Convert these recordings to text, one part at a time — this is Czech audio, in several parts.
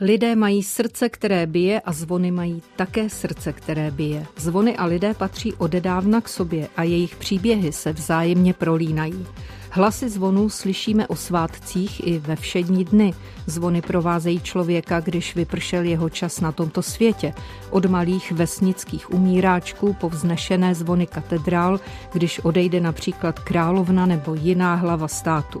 Lidé mají srdce, které bije a zvony mají také srdce, které bije. Zvony a lidé patří odedávna k sobě a jejich příběhy se vzájemně prolínají. Hlasy zvonů slyšíme o svátcích i ve všední dny. Zvony provázejí člověka, když vypršel jeho čas na tomto světě. Od malých vesnických umíráčků po vznešené zvony katedrál, když odejde například královna nebo jiná hlava státu.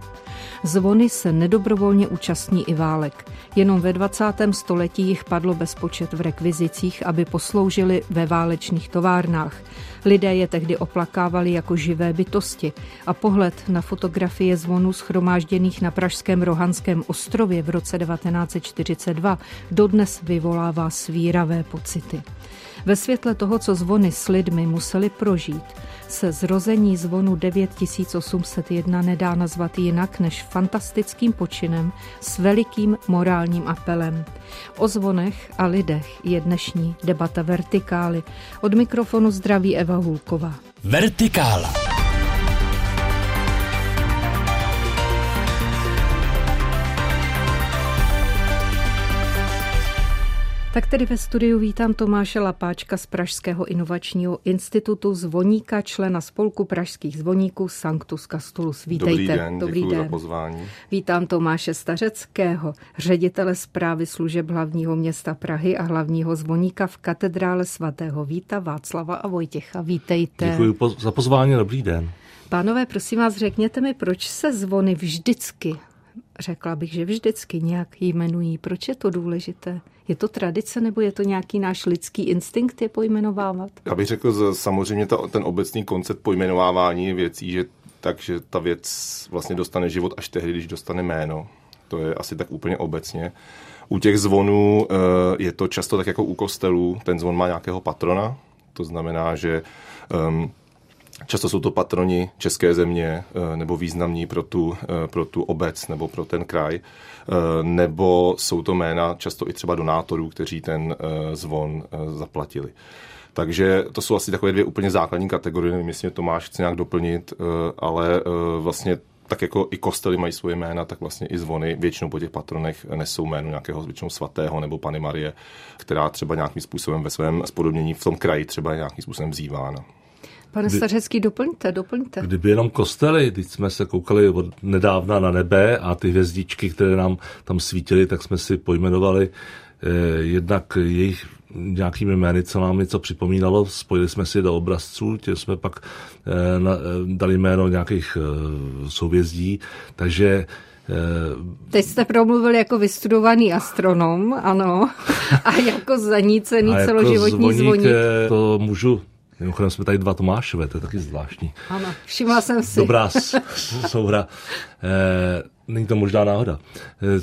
Zvony se nedobrovolně účastní i válek. Jenom ve 20. století jich padlo bezpočet v rekvizicích, aby posloužili ve válečných továrnách. Lidé je tehdy oplakávali jako živé bytosti a pohled na fotografie zvonů schromážděných na pražském Rohanském ostrově v roce 1942 dodnes vyvolává svíravé pocity. Ve světle toho, co zvony s lidmi museli prožít, se zrození zvonu 9801 nedá nazvat jinak než fantastickým počinem s velikým morálním apelem. O zvonech a lidech je dnešní debata Vertikály. Od mikrofonu zdraví Eva Hulková. Vertikála. Tak tedy ve studiu vítám Tomáše Lapáčka z Pražského inovačního institutu zvoníka, člena spolku pražských zvoníků Sanctus Castulus. Vítejte. Dobrý den, Dobrý den. za pozvání. Vítám Tomáše Stařeckého, ředitele zprávy služeb hlavního města Prahy a hlavního zvoníka v katedrále svatého Víta Václava a Vojtěcha. Vítejte. Děkuji za pozvání, dobrý den. Pánové, prosím vás, řekněte mi, proč se zvony vždycky, řekla bych, že vždycky nějak jmenují. Proč je to důležité? Je to tradice nebo je to nějaký náš lidský instinkt je pojmenovávat? Já bych řekl, samozřejmě ta, ten obecný koncept pojmenovávání věcí, že takže ta věc vlastně dostane život až tehdy, když dostane jméno. To je asi tak úplně obecně. U těch zvonů eh, je to často tak jako u kostelů. Ten zvon má nějakého patrona, to znamená, že um, Často jsou to patroni české země eh, nebo významní pro tu, eh, pro tu obec nebo pro ten kraj, eh, nebo jsou to jména často i třeba donátorů, kteří ten zvon zaplatili. Takže to jsou asi takové dvě úplně základní kategorie, nevím, jestli mě Tomáš chce nějak doplnit, ale vlastně tak jako i kostely mají svoje jména, tak vlastně i zvony většinou po těch patronech nesou jméno nějakého většinou svatého nebo Pany Marie, která třeba nějakým způsobem ve svém spodobnění v tom kraji třeba nějakým způsobem vzývána. Pane Stařecký, doplňte, doplňte. Kdyby jenom kostely, když jsme se koukali od nedávna na nebe a ty hvězdičky, které nám tam svítily, tak jsme si pojmenovali eh, jednak jejich nějakými jmény, co nám něco připomínalo, spojili jsme si do obrazců, tě jsme pak eh, na, eh, dali jméno nějakých eh, souvězdí, takže eh, Teď jste promluvil jako vystudovaný astronom, ano, a jako zanícený a jako celoživotní zvoník. zvoník. To můžu Mimochodem jsme tady dva Tomášové, to je taky zvláštní. Ano, všimla jsem si. Dobrá souhra. E, není to možná náhoda. E,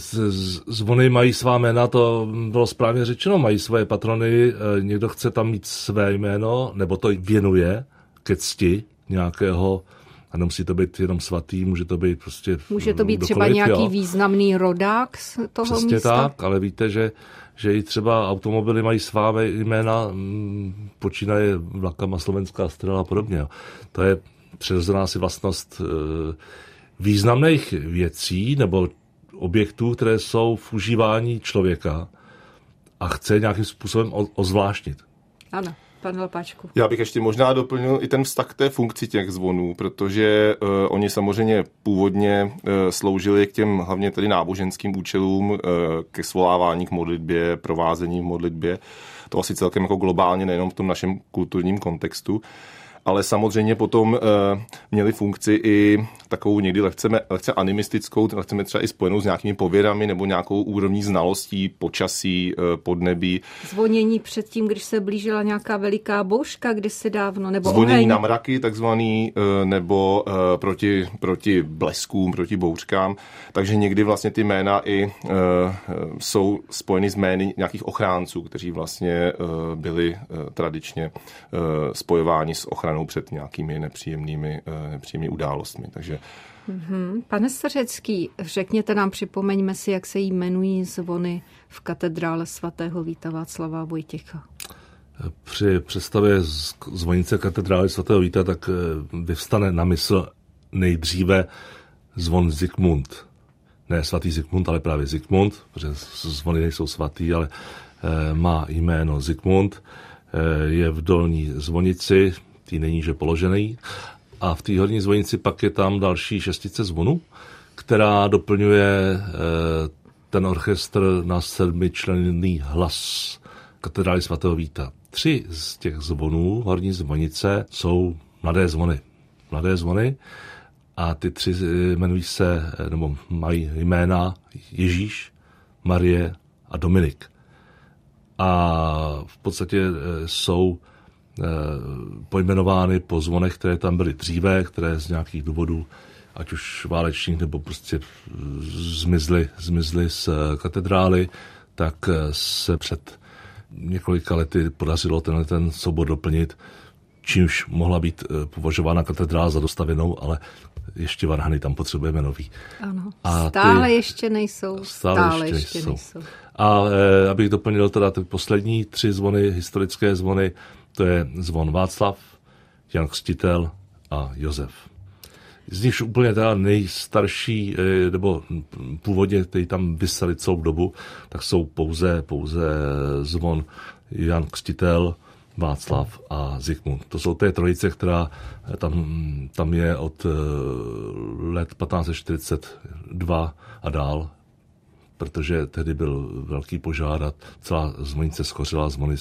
zvony mají svá jména, to bylo správně řečeno, mají svoje patrony, e, někdo chce tam mít své jméno, nebo to věnuje ke cti nějakého a nemusí to být jenom svatý, může to být prostě Může to být třeba nějaký jo. významný rodák z toho Přesně místa? tak, ale víte, že že i třeba automobily mají svá jména, mm, počínaje vlakama Slovenská strela a podobně. To je přirozená si vlastnost e, významných věcí nebo objektů, které jsou v užívání člověka a chce nějakým způsobem ozvláštnit. Ano pane Lopáčku. Já bych ještě možná doplnil i ten vztah k té funkci těch zvonů, protože uh, oni samozřejmě původně uh, sloužili k těm hlavně tedy náboženským účelům, uh, ke svolávání k modlitbě, provázení v modlitbě. To asi celkem jako globálně, nejenom v tom našem kulturním kontextu ale samozřejmě potom uh, měli funkci i takovou někdy lehce, lehce animistickou, lehce třeba i spojenou s nějakými pověrami nebo nějakou úrovní znalostí počasí, uh, podnebí. Zvonění předtím, když se blížila nějaká veliká bouřka kdysi dávno, nebo Zvonění oheň. na mraky takzvaný, uh, nebo proti, proti bleskům, proti bouřkám. Takže někdy vlastně ty jména i jsou spojeny s jmény nějakých ochránců, kteří vlastně byli tradičně spojováni s ochranou ochranou před nějakými nepříjemnými, eh, nepříjemnými událostmi. Takže Mm-hmm. Pane Stařecký, řekněte nám, připomeňme si, jak se jí jmenují zvony v katedrále svatého Víta Václava Vojtěcha. Při představě zvonice katedrály svatého Víta tak eh, vyvstane na mysl nejdříve zvon Zikmund. ne svatý Zikmund, ale právě Zikmund, protože zvony nejsou svatý, ale má jméno Zikmund, je v dolní zvonici, tý není že položený, a v té horní zvonici pak je tam další šestice zvonu, která doplňuje ten orchestr na sedmičlenný hlas katedrály svatého Víta. Tři z těch zvonů horní zvonice jsou mladé zvony. Mladé zvony a ty tři jmenují se, nebo mají jména Ježíš, Marie a Dominik. A v podstatě eh, jsou eh, pojmenovány po zvonech, které tam byly dříve, které z nějakých důvodů, ať už válečných nebo prostě zmizly, zmizly z katedrály, tak eh, se před několika lety podařilo tenhle ten soubor doplnit, čímž mohla být považována katedrála za dostavěnou, ale ještě varhany tam potřebujeme nový. Ano, a stále ty, ještě nejsou. Stále, stále ještě, ještě nejsou. nejsou. A e, abych doplnil teda ty poslední tři zvony, historické zvony, to je zvon Václav, Jan Křtitel a Josef. Z nich úplně teda nejstarší, e, nebo původně, který tam vyseli celou dobu, tak jsou pouze, pouze zvon Jan Křtitel, Václav a Zikmund. To jsou té trojice, která tam, tam je od eh, let 1542 a dál, protože tehdy byl velký požár a celá zvonice schořila, zvony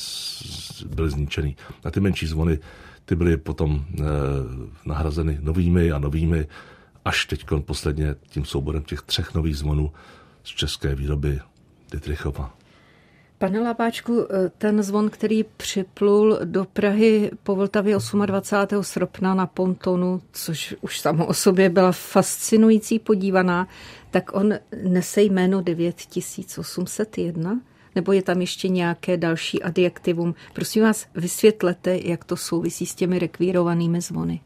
byly zničený. A ty menší zvony, ty byly potom eh, nahrazeny novými a novými, až teď posledně tím souborem těch třech nových zvonů z české výroby Dietrichova. Pane Lapáčku, ten zvon, který připlul do Prahy po Vltavě 28. srpna na pontonu, což už samo o sobě byla fascinující podívaná, tak on nese jméno 9801? Nebo je tam ještě nějaké další adjektivum? Prosím vás, vysvětlete, jak to souvisí s těmi rekvírovanými zvony.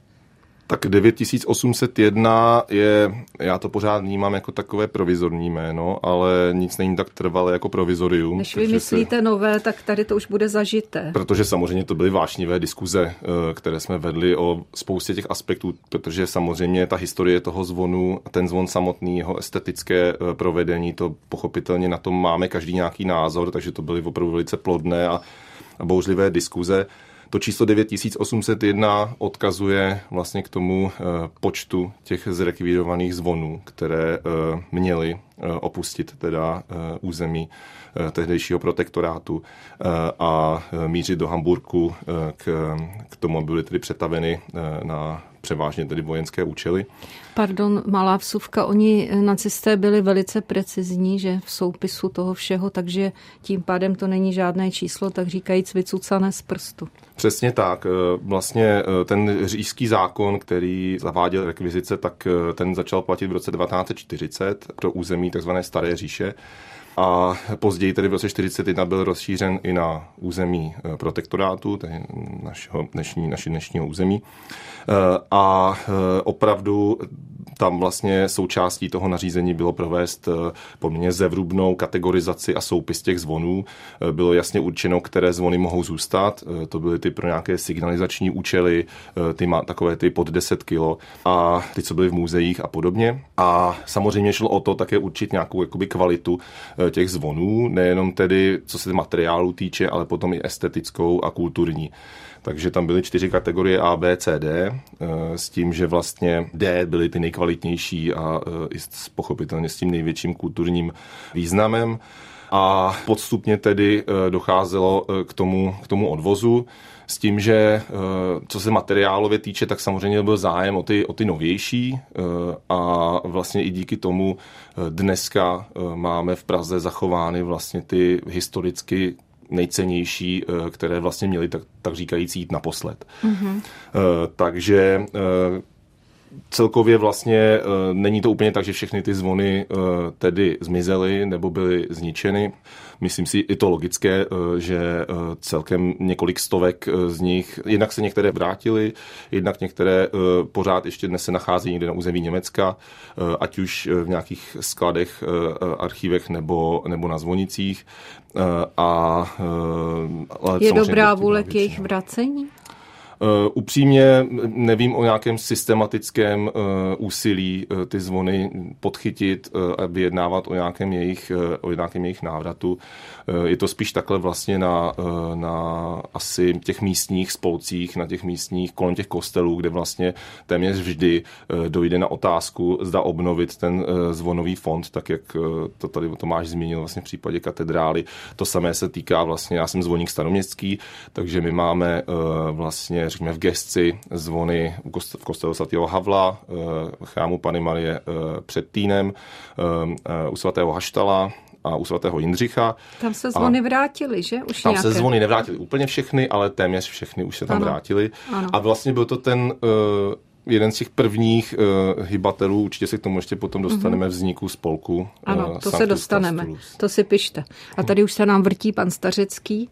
Tak 9801 je, já to pořád vnímám jako takové provizorní jméno, ale nic není tak trvalé jako provizorium. Než vymyslíte se, nové, tak tady to už bude zažité. Protože samozřejmě to byly vášnivé diskuze, eh, které jsme vedli o spoustě těch aspektů, protože samozřejmě ta historie toho zvonu, ten zvon samotný, jeho estetické eh, provedení, to pochopitelně na tom máme každý nějaký názor, takže to byly opravdu velice plodné a, a bouřlivé diskuze. To číslo 9801 odkazuje vlastně k tomu eh, počtu těch zrekvírovaných zvonů, které eh, měly eh, opustit teda území tehdejšího protektorátu a mířit do Hamburku k, k tomu, aby byly tedy přetaveny na převážně tedy vojenské účely. Pardon, malá vsuvka, oni nacisté byli velice precizní, že v soupisu toho všeho, takže tím pádem to není žádné číslo, tak říkajíc vycucané z prstu. Přesně tak. E, vlastně e, ten říšský zákon, který zaváděl rekvizice, tak ten začal platit v roce 1940 pro území tzv. Staré říše a později tedy v roce 1941 byl rozšířen i na území protektorátu, tedy našeho dnešní, naši dnešního území. A opravdu tam vlastně součástí toho nařízení bylo provést eh, poměrně zevrubnou kategorizaci a soupis těch zvonů. Eh, bylo jasně určeno, které zvony mohou zůstat. Eh, to byly ty pro nějaké signalizační účely, ty má takové ty pod 10 kilo a ty, co byly v muzeích a podobně. A samozřejmě šlo o to také určit nějakou jakoby kvalitu těch zvonů, nejenom tedy co se materiálu týče, ale potom i estetickou a kulturní. Takže tam byly čtyři kategorie A, B, C, D, eh, s tím, že vlastně D byly ty nejkvalitnější a eh, i pochopitelně s tím největším kulturním významem. A podstupně tedy eh, docházelo k tomu, k tomu odvozu s tím, že co se materiálově týče, tak samozřejmě byl zájem o ty, o ty novější a vlastně i díky tomu dneska máme v Praze zachovány vlastně ty historicky nejcennější, eh, které vlastně měly tak, tak říkajíc jít naposled. Mm-hmm. Takže eh, celkově vlastně není to úplně tak, že všechny ty zvony tedy zmizely nebo byly zničeny. Myslím si i to logické, že celkem několik stovek z nich, jednak se některé vrátily, jednak některé pořád ještě dnes se nachází někde na území Německa, ať už v nějakých skladech, archivech nebo, nebo na zvonicích. A, ale Je dobrá vůle k jejich vracení? Uh, upřímně nevím o nějakém systematickém uh, úsilí uh, ty zvony podchytit a vyjednávat o nějakém jejich, o nějakém jejich návratu. Je to spíš takhle vlastně na, na asi těch místních spolcích, na těch místních kolem těch kostelů, kde vlastně téměř vždy dojde na otázku, zda obnovit ten zvonový fond, tak jak to tady Tomáš zmínil vlastně v případě katedrály. To samé se týká vlastně, já jsem zvoník staroměstský, takže my máme uh, řekněme, v gestci zvony v kostelu svatého Havla, eh, chrámu Pany Marie eh, před Týnem, eh, u svatého Haštala, a u svatého Jindřicha. Tam se zvony a vrátily, že? Už tam nějaké. se zvony nevrátily úplně všechny, ale téměř všechny už se tam ano. vrátily. Ano. A vlastně byl to ten uh, jeden z těch prvních uh, hybatelů, určitě se k tomu ještě potom dostaneme, mm-hmm. vzniku spolku. Ano, uh, to se dostaneme, to si pište. A tady už se nám vrtí pan Stařecký,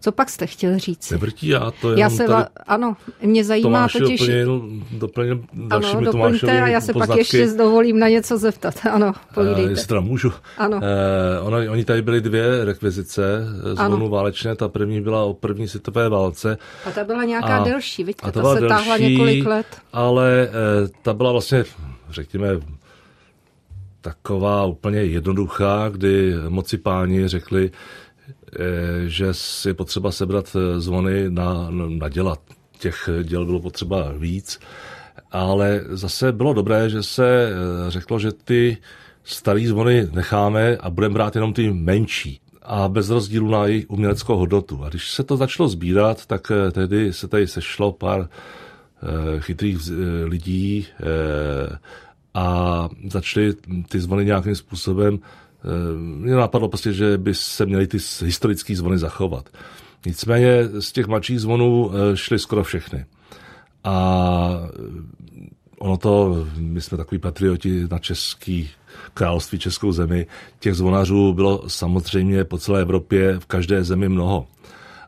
co pak jste chtěl říct? Nevrtí já to já se tady... Ano, mě zajímá Tomáši totiž... Doplněn, doplněn ano, doplňte a já se poznatky. pak ještě dovolím na něco zeptat. Ano, povídejte. Jestli teda můžu. Ano. Eh, ono, oni tady byly dvě rekvizice zvonu válečné. Ta první byla o první světové válce. A ta byla nějaká a, delší, vidíte, ta, ta se delší, táhla několik let. Ale eh, ta byla vlastně, řekněme, taková úplně jednoduchá, kdy moci páni řekli, že je potřeba sebrat eh, zvony na, na dělat. Těch děl bylo potřeba víc, ale zase bylo dobré, že se eh, řeklo, že ty staré zvony necháme a budeme brát jenom ty menší a bez rozdílu na jejich uměleckou hodnotu. A když se to začalo sbírat, tak tehdy se tady sešlo pár chytrých lidí a začali ty zvony nějakým způsobem Eh, mě napadlo prostě, že by se měly ty historické zvony zachovat. Nicméně z těch mladších zvonů eh, šly skoro všechny. A eh, ono to, my jsme takový patrioti na český království, českou zemi, těch zvonařů bylo samozřejmě po celé Evropě v každé zemi mnoho.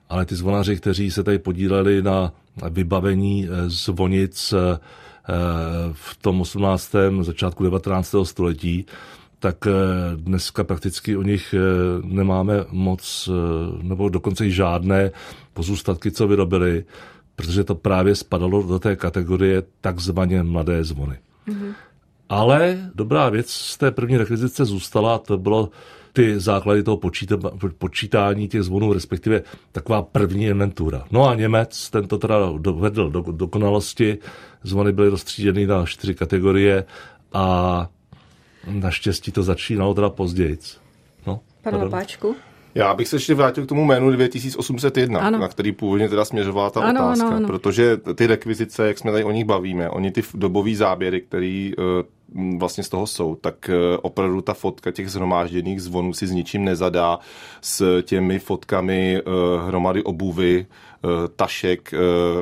Ale ty zvonaři, kteří se tady podíleli na vybavení zvonic v tom 18. začátku 19. století, tak eh, dneska prakticky o nich eh, nemáme moc, eh, nebo dokonce i žádné pozůstatky, co vyrobili, protože to právě spadalo do té kategorie takzvaně mladé zvony. Mm-hmm. Ale dobrá věc z té první rekvizice zůstala, to bylo ty základy toho počíta, počítání těch zvonů, respektive taková první inventura. No a Němec, ten to teda dovedl do dokonalosti, zvony byly rozstříděny na čtyři kategorie a Naštěstí to začínalo teda později. No, Pane Lopáčku? Já bych se ještě vrátil k tomu jménu 2801, ano. na který původně teda směřovala ta ano, otázka, ano, ano. protože ty rekvizice, jak jsme tady o nich bavíme, oni ty dobové záběry, které uh, vlastně z toho jsou, tak uh, opravdu ta fotka těch zhromážděných zvonů si s ničím nezadá s těmi fotkami uh, hromady obuvy, Eh, tašek eh,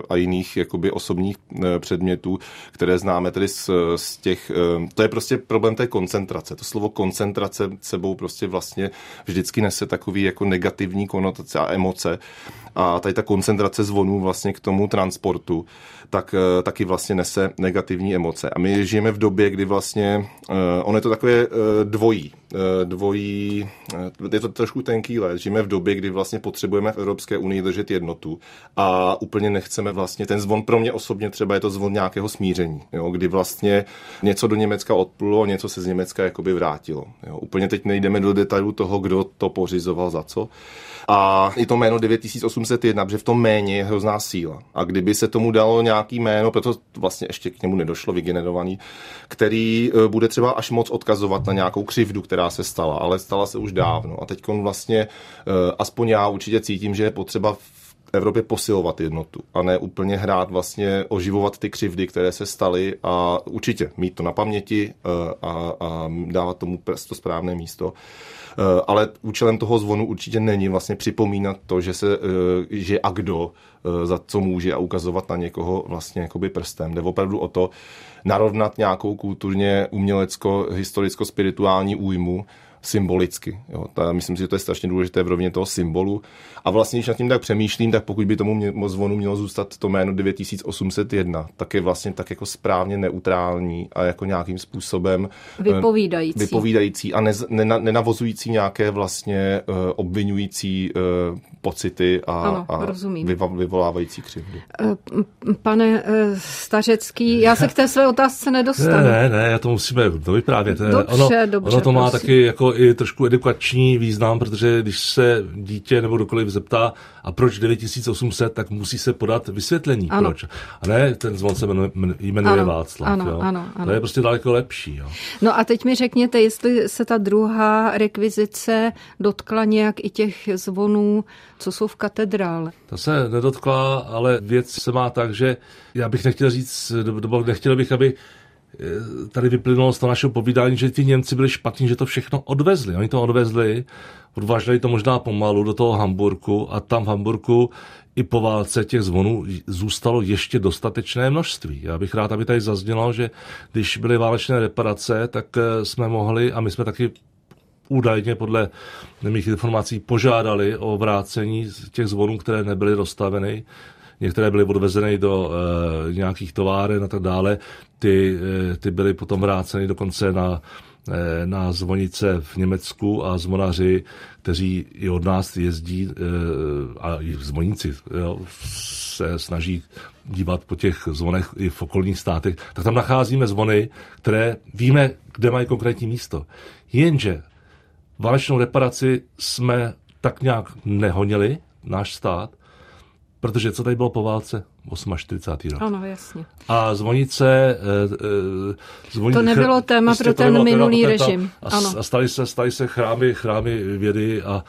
a jiných jakoby osobních eh, předmětů, které známe tedy z, z těch, to je prostě problém té koncentrace. To slovo koncentrace sebou prostě vlastně vždycky nese takový jako negativní konotace a emoce a tady ta koncentrace zvonů vlastně k tomu transportu, tak taky vlastně nese negativní emoce. A my žijeme v době, kdy vlastně, on je to takové dvojí, dvojí, je to trošku tenký let, žijeme v době, kdy vlastně potřebujeme v Evropské unii držet jednotu a úplně nechceme vlastně, ten zvon pro mě osobně třeba je to zvon nějakého smíření, jo, kdy vlastně něco do Německa odplulo, něco se z Německa jakoby vrátilo. Jo. Úplně teď nejdeme do detailu toho, kdo to pořizoval za co. A i to jméno 9801, protože v tom méně je hrozná síla. A kdyby se tomu dalo nějaký jméno, proto vlastně ještě k němu nedošlo, vygenerovaný, který e, bude třeba až moc odkazovat na nějakou křivdu, která se stala, ale stala se už dávno. A teď vlastně, e, aspoň já určitě cítím, že je potřeba Evropě posilovat jednotu a ne úplně hrát vlastně, oživovat ty křivdy, které se staly a určitě mít to na paměti eh, a, a dávat tomu to správné místo. Eh, ale účelem toho zvonu určitě není vlastně připomínat to, že, se, eh, že a kdo za co může a ukazovat na někoho vlastně jakoby prstem. Jde opravdu o to narovnat nějakou kulturně umělecko, historicko-spirituální újmu symbolicky. Jo. Ta, myslím si, že to je strašně důležité v rovině toho symbolu. A vlastně, když nad tím tak přemýšlím, tak pokud by tomu mě, zvonu mělo zůstat to jméno 9801, tak je vlastně tak jako správně neutrální a jako nějakým způsobem eh, vypovídající, vypovídající a ne, nena, nenavozující nějaké vlastně uh, obvinující uh, pocity a, ano, a vyva, vyvolávající křivdu. Pane uh, Stařecký, já se k té své otázce nedostanu. Ne, ne, ne, já to musíme dovyprávět. Dobře, ono, dobře, ono to má prosím. taky jako i trošku edukační význam, protože když se dítě nebo kdokoliv zeptá, a proč 9800, tak musí se podat vysvětlení, ano. proč. A ne, ten zvon se jmenuje, jmenuje ano, Václav. Ano, jo. ano, ano. To je prostě daleko lepší. Jo. No a teď mi řekněte, jestli se ta druhá rekvizice dotkla nějak i těch zvonů, co jsou v katedrále. Ta se nedotkla, ale věc se má tak, že já bych nechtěl říct, nebo nechtěl bych, aby tady vyplynulo z toho našeho povídání, že ty Němci byli špatní, že to všechno odvezli. Oni to odvezli, odváželi to možná pomalu do toho Hamburku a tam v Hamburku i po válce těch zvonů zůstalo ještě dostatečné množství. Já bych rád, aby tady zaznělo, že když byly válečné reparace, tak jsme mohli, a my jsme taky údajně podle mých informací požádali o vrácení těch zvonů, které nebyly dostaveny některé byly odvezeny do e, nějakých továren a tak dále, ty, e, ty byly potom vráceny dokonce na, e, na zvonice v Německu a zvonaři, kteří i od nás jezdí e, a i zvoníci jo, se snaží dívat po těch zvonech i v okolních státech, tak tam nacházíme zvony, které víme, kde mají konkrétní místo. Jenže válečnou reparaci jsme tak nějak nehonili, náš stát, Protože co tady bylo po válce? 48. rok. Ano, jasně. A zvonice... E, zvonice to nebylo téma pro ten minulý téma, režim. A, ano. a stali se, stali se chrámy, chrámy vědy a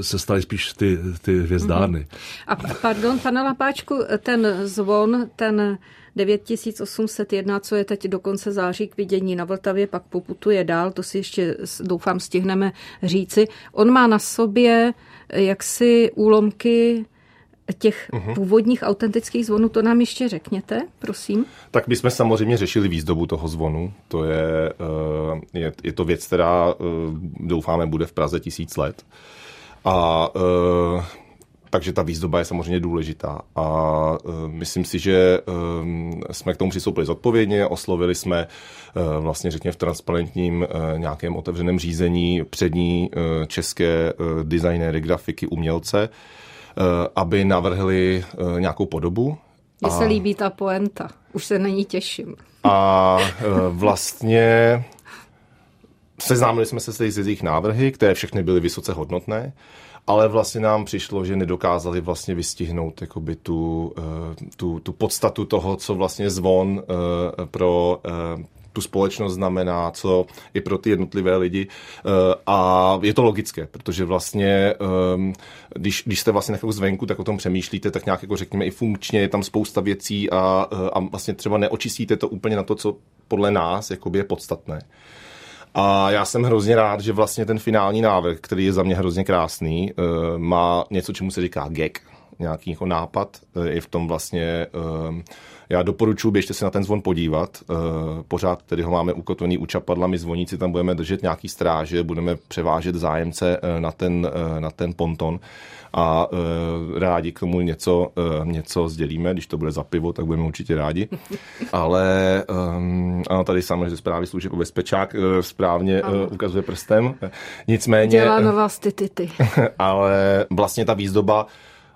se staly spíš ty, ty hvězdárny. Mm-hmm. A pardon, pane Lapáčku, ten zvon, ten 9801, co je teď do konce září k vidění na Vltavě, pak poputuje dál, to si ještě doufám stihneme říci. On má na sobě jaksi úlomky těch uh-huh. původních autentických zvonů, to nám ještě řekněte, prosím. Tak my jsme samozřejmě řešili výzdobu toho zvonu. To je, eh, je, je to věc, která eh, doufáme bude v Praze tisíc let. A eh, takže ta výzdoba je samozřejmě důležitá. A myslím si, že jsme k tomu přistoupili zodpovědně, oslovili jsme vlastně řekněme v transparentním nějakém otevřeném řízení přední české designéry, grafiky, umělce, Eh, aby navrhli eh, nějakou podobu. Mně se líbí ta poenta. Už se na ní těším. A eh, vlastně seznámili jsme se s jejich návrhy, které všechny byly vysoce hodnotné, ale vlastně nám přišlo, že nedokázali vlastně vystihnout jakoby tu, tu, tu podstatu toho, co vlastně zvon pro tu společnost znamená, co i pro ty jednotlivé lidi. Eh, a je to logické, protože vlastně, ehm, když, když jste vlastně jako zvenku, tak o tom přemýšlíte, tak nějak jako řekněme i funkčně, je tam spousta věcí a, eh, a vlastně třeba neočistíte to úplně na to, co podle nás jakoby je podstatné. A já jsem hrozně rád, že vlastně ten finální návrh, který je za mě hrozně krásný, eh, má něco, čemu se říká gag, nějaký jako nápad. Je v tom vlastně ehm, já doporučuji, běžte se na ten zvon podívat. Eh, pořád tedy ho máme ukotvený u čapadla, my zvoníci tam budeme držet nějaký stráže, budeme převážet zájemce eh, na ten, eh, na ten ponton a rádi k tomu něco, něco sdělíme. Když to bude za pivo, tak budeme určitě rádi. Ale um, ano, tady samozřejmě zprávy služeb bezpečák správně ano. ukazuje prstem. Nicméně... Dělá na vás ty, ty, ty. ale vlastně ta výzdoba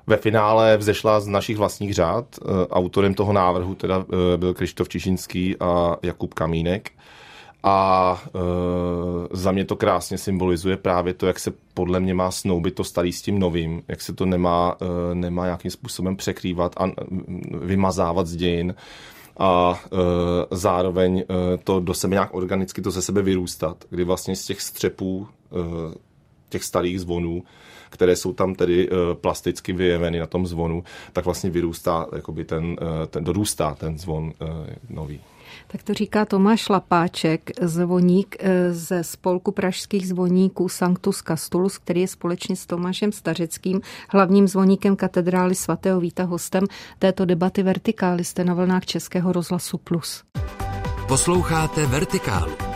ve finále vzešla z našich vlastních řád. Eh, autorem toho návrhu teda eh, byl Krištof Čišinský a Jakub Kamínek. A e, za mě to krásně symbolizuje právě to, jak se podle mě má snoubit to starý s tím novým, jak se to nemá, e, nemá nějakým způsobem překrývat a vymazávat z dějin a e, zároveň e, to do sebe nějak organicky to ze sebe vyrůstat, kdy vlastně z těch střepů e, těch starých zvonů které jsou tam tedy eh, plasticky vyjeveny na tom zvonu, tak vlastně vyrůstá, jakoby ten, eh, ten dorůstá ten zvon eh, nový. Tak to říká Tomáš Lapáček, zvoník ze spolku pražských zvoníků Sanctus Castulus, který je společně s Tomášem Stařeckým, hlavním zvoníkem katedrály svatého Víta, hostem této debaty Vertikály. Jste na vlnách Českého rozhlasu Plus. Posloucháte Vertikálu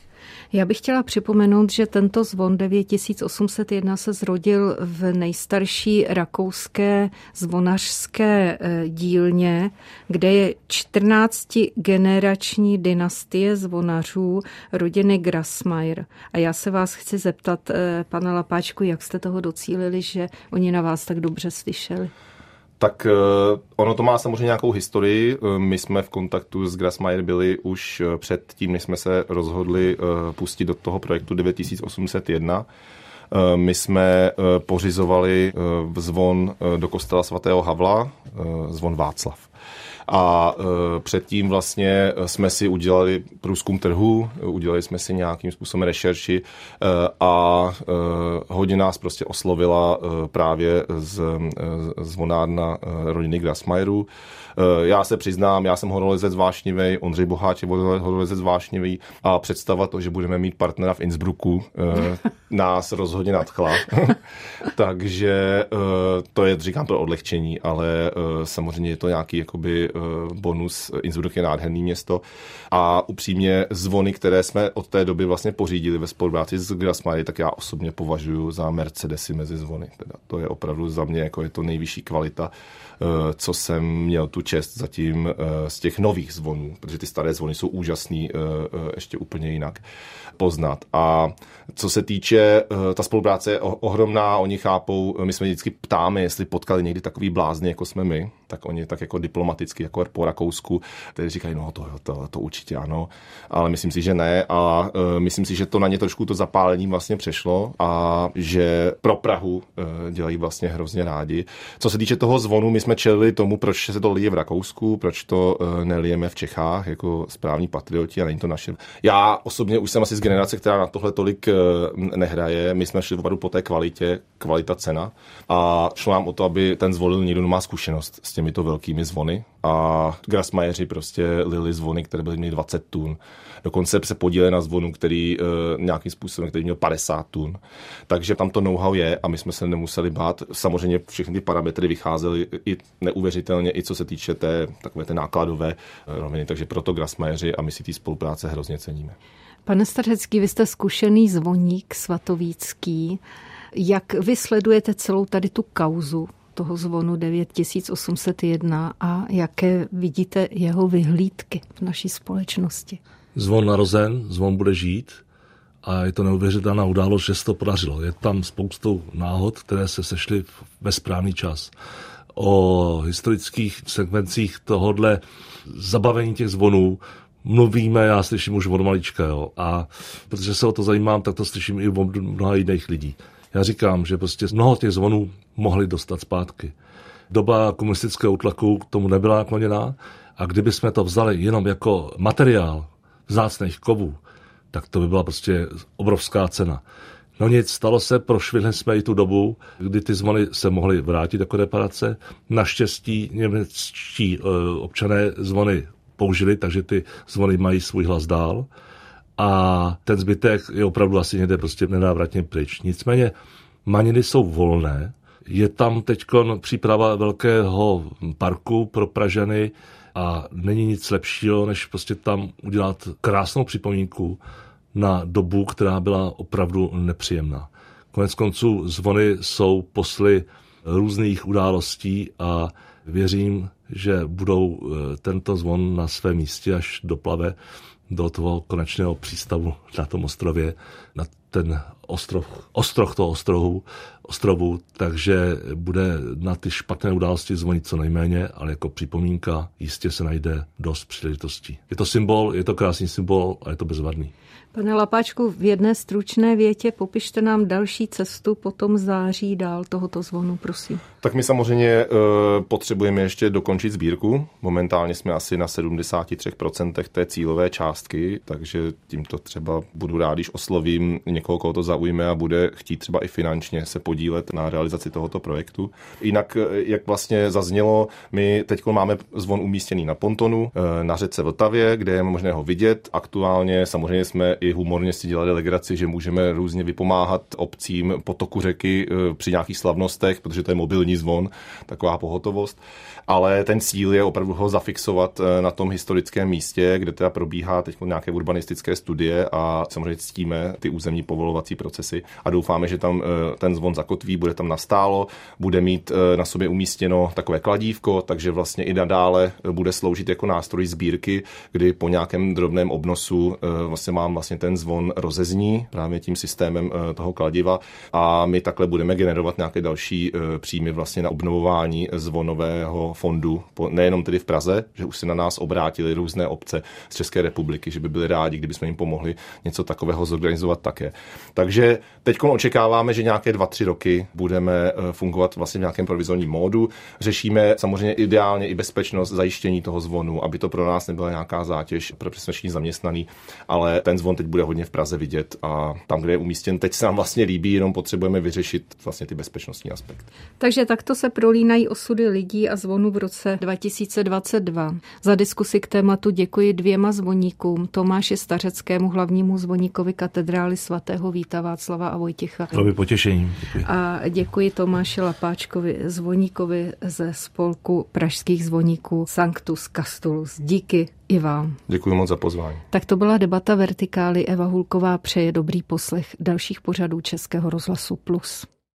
Já bych chtěla připomenout, že tento zvon 9801 se zrodil v nejstarší rakouské zvonařské eh, dílně, kde je 14 generační dynastie zvonařů rodiny Grasmayer. A já se vás chci zeptat, eh, pane Lapáčku, jak jste toho docílili, že oni na vás tak dobře slyšeli? Tak eh, ono to má samozřejmě nějakou historii. Eh, my jsme v kontaktu s Grassmayer byli už eh, před tím, než jsme se rozhodli pustit do toho projektu 9801. My jsme pořizovali zvon do kostela svatého Havla, zvon Václav. A e, předtím vlastně jsme si udělali průzkum trhu, udělali jsme si nějakým způsobem rešerši e, a e, hodně nás prostě oslovila právě z, zvonárna e, rodiny Grassmayerů. Eh, já se přiznám, já jsem horolezec vášnivý, Ondřej Boháč je horolezec vášnivý a představa to, že budeme mít partnera v Innsbrucku, eh, nás rozhodně nadchla. Takže eh, to je, říkám, pro odlehčení, ale samozřejmě je to nějaký jakoby bonus. Innsbruck je nádherný město a upřímně zvony, které jsme od té doby vlastně pořídili ve spolupráci s Grassmary, tak já osobně považuji za Mercedesy mezi zvony. Teda to je opravdu za mě jako je to nejvyšší kvalita co jsem měl tu čest zatím eh, z těch nových zvonů, protože ty staré zvony jsou úžasný eh, ještě úplně jinak poznat. A co se týče, ta spolupráce je ohromná, oni chápou, my jsme vždycky ptáme, jestli potkali někdy takový blázny, jako jsme my, tak oni tak jako diplomaticky, jako po Rakousku, tedy říkají, no to, to, to určitě ano, ale myslím si, že ne a myslím si, že to na ně trošku to zapálení vlastně přešlo a že pro Prahu dělají vlastně hrozně rádi. Co se týče toho zvonu, my jsme čelili tomu, proč se to lije v Rakousku, proč to uh, nelijeme v Čechách jako správní patrioti a není to naše. Já osobně už jsem asi z generace, která na tohle tolik uh, nehraje. My jsme šli opravdu po té kvalitě, kvalita cena a šlo nám o to, aby ten zvolil někdo, kdo má zkušenost s těmito velkými zvony a Grasmajeři prostě lili zvony, které byly měly 20 tun. Dokonce se podíleli na zvonu, který uh, nějakým způsobem, který měl 50 tun. Takže tam to know-how je a my jsme se nemuseli bát. Samozřejmě všechny ty parametry vycházely i neuvěřitelně, i co se týče té takové té nákladové uh, roviny. Takže proto Grasmajeři a my si té spolupráce hrozně ceníme. Pane Stařecký, vy jste zkušený zvoník svatovícký. Jak vy sledujete celou tady tu kauzu? toho zvonu 9801 a jaké vidíte jeho vyhlídky v naší společnosti? Zvon narozen, zvon bude žít a je to neuvěřitelná událost, že se to podařilo. Je tam spoustu náhod, které se sešly ve správný čas. O historických sekvencích tohodle zabavení těch zvonů mluvíme, já slyším už od malička, jo. A protože se o to zajímám, tak to slyším i od mnoha jiných lidí. Já říkám, že prostě mnoho těch zvonů mohli dostat zpátky. Doba komunistického útlaku k tomu nebyla nakloněná a kdyby jsme to vzali jenom jako materiál vzácných kovů, tak to by byla prostě obrovská cena. No nic, stalo se, prošvihli jsme i tu dobu, kdy ty zvony se mohly vrátit jako reparace. Naštěstí němečtí e, občané zvony použili, takže ty zvony mají svůj hlas dál a ten zbytek je opravdu asi někde prostě nenávratně pryč. Nicméně maniny jsou volné, je tam teď příprava velkého parku pro Pražany a není nic lepšího, než prostě tam udělat krásnou připomínku na dobu, která byla opravdu nepříjemná. Konec konců zvony jsou posly různých událostí a věřím, že budou eh, tento zvon na svém místě, až doplave do toho konečného přístavu na tom ostrově, na ten ostrov, ostroh toho ostrohu, ostrovu, takže bude na ty špatné události zvonit co nejméně, ale jako připomínka jistě se najde dost příležitostí. Je to symbol, je to krásný symbol a je to bezvadný. Pane Lapáčku, v jedné stručné větě popište nám další cestu po tom září dál tohoto zvonu, prosím. Tak my samozřejmě uh, potřebujeme ještě dokončit sbírku. Momentálně jsme asi na 73% té cílové částky, takže tímto třeba budu rád, když oslovím někoho, koho to zaujme a bude chtít třeba i finančně se podílet na realizaci tohoto projektu. Jinak, jak vlastně zaznělo, my teď máme zvon umístěný na pontonu na řece Vltavě, kde je možné ho vidět. Aktuálně samozřejmě jsme i humorně si dělali legraci, že můžeme různě vypomáhat obcím potoku řeky při nějakých slavnostech, protože to je mobilní zvon, taková pohotovost. Ale ten cíl je opravdu ho zafixovat na tom historickém místě, kde teda probíhá teď nějaké urbanistické studie a samozřejmě ctíme ty územní povolovací procesy a doufáme, že tam eh, ten zvon zakotví, bude tam nastálo, bude mít eh, na sobě umístěno takové kladívko, takže vlastně i nadále bude sloužit jako nástroj sbírky, kdy po nějakém drobném obnosu eh, vlastně mám vlastně ten zvon rozezní právě tím systémem toho kladiva a my takhle budeme generovat nějaké další příjmy vlastně na obnovování zvonového fondu, nejenom tedy v Praze, že už se na nás obrátili různé obce z České republiky, že by byli rádi, kdybychom jim pomohli něco takového zorganizovat také. Takže teď očekáváme, že nějaké dva, tři roky budeme eh, fungovat vlastně v nějakém provizorním módu. Řešíme samozřejmě ideálně i bezpečnost zajištění toho zvonu, aby to pro nás nebyla nějaká zátěž pro přesvědčení zaměstnaný, ale ten zvon teď bude hodně v Praze vidět a tam, kde je umístěn, teď se nám vlastně líbí, jenom potřebujeme vyřešit vlastně ty bezpečnostní aspekty. Takže takto se prolínají osudy lidí a zvonu v roce 2022. Za diskusi k tématu děkuji dvěma zvoníkům, Tomáši Stařeckému, hlavnímu zvoníkovi katedrály svatého Víta Václava a Vojtěcha. To by potěšení. Děkuji. A děkuji Tomáši Lapáčkovi, zvoníkovi ze spolku pražských zvoníků Sanctus Castulus. Díky i vám. Děkuji moc za pozvání. Tak to byla debata Vertikály. Eva Hulková přeje dobrý poslech dalších pořadů Českého rozhlasu Plus.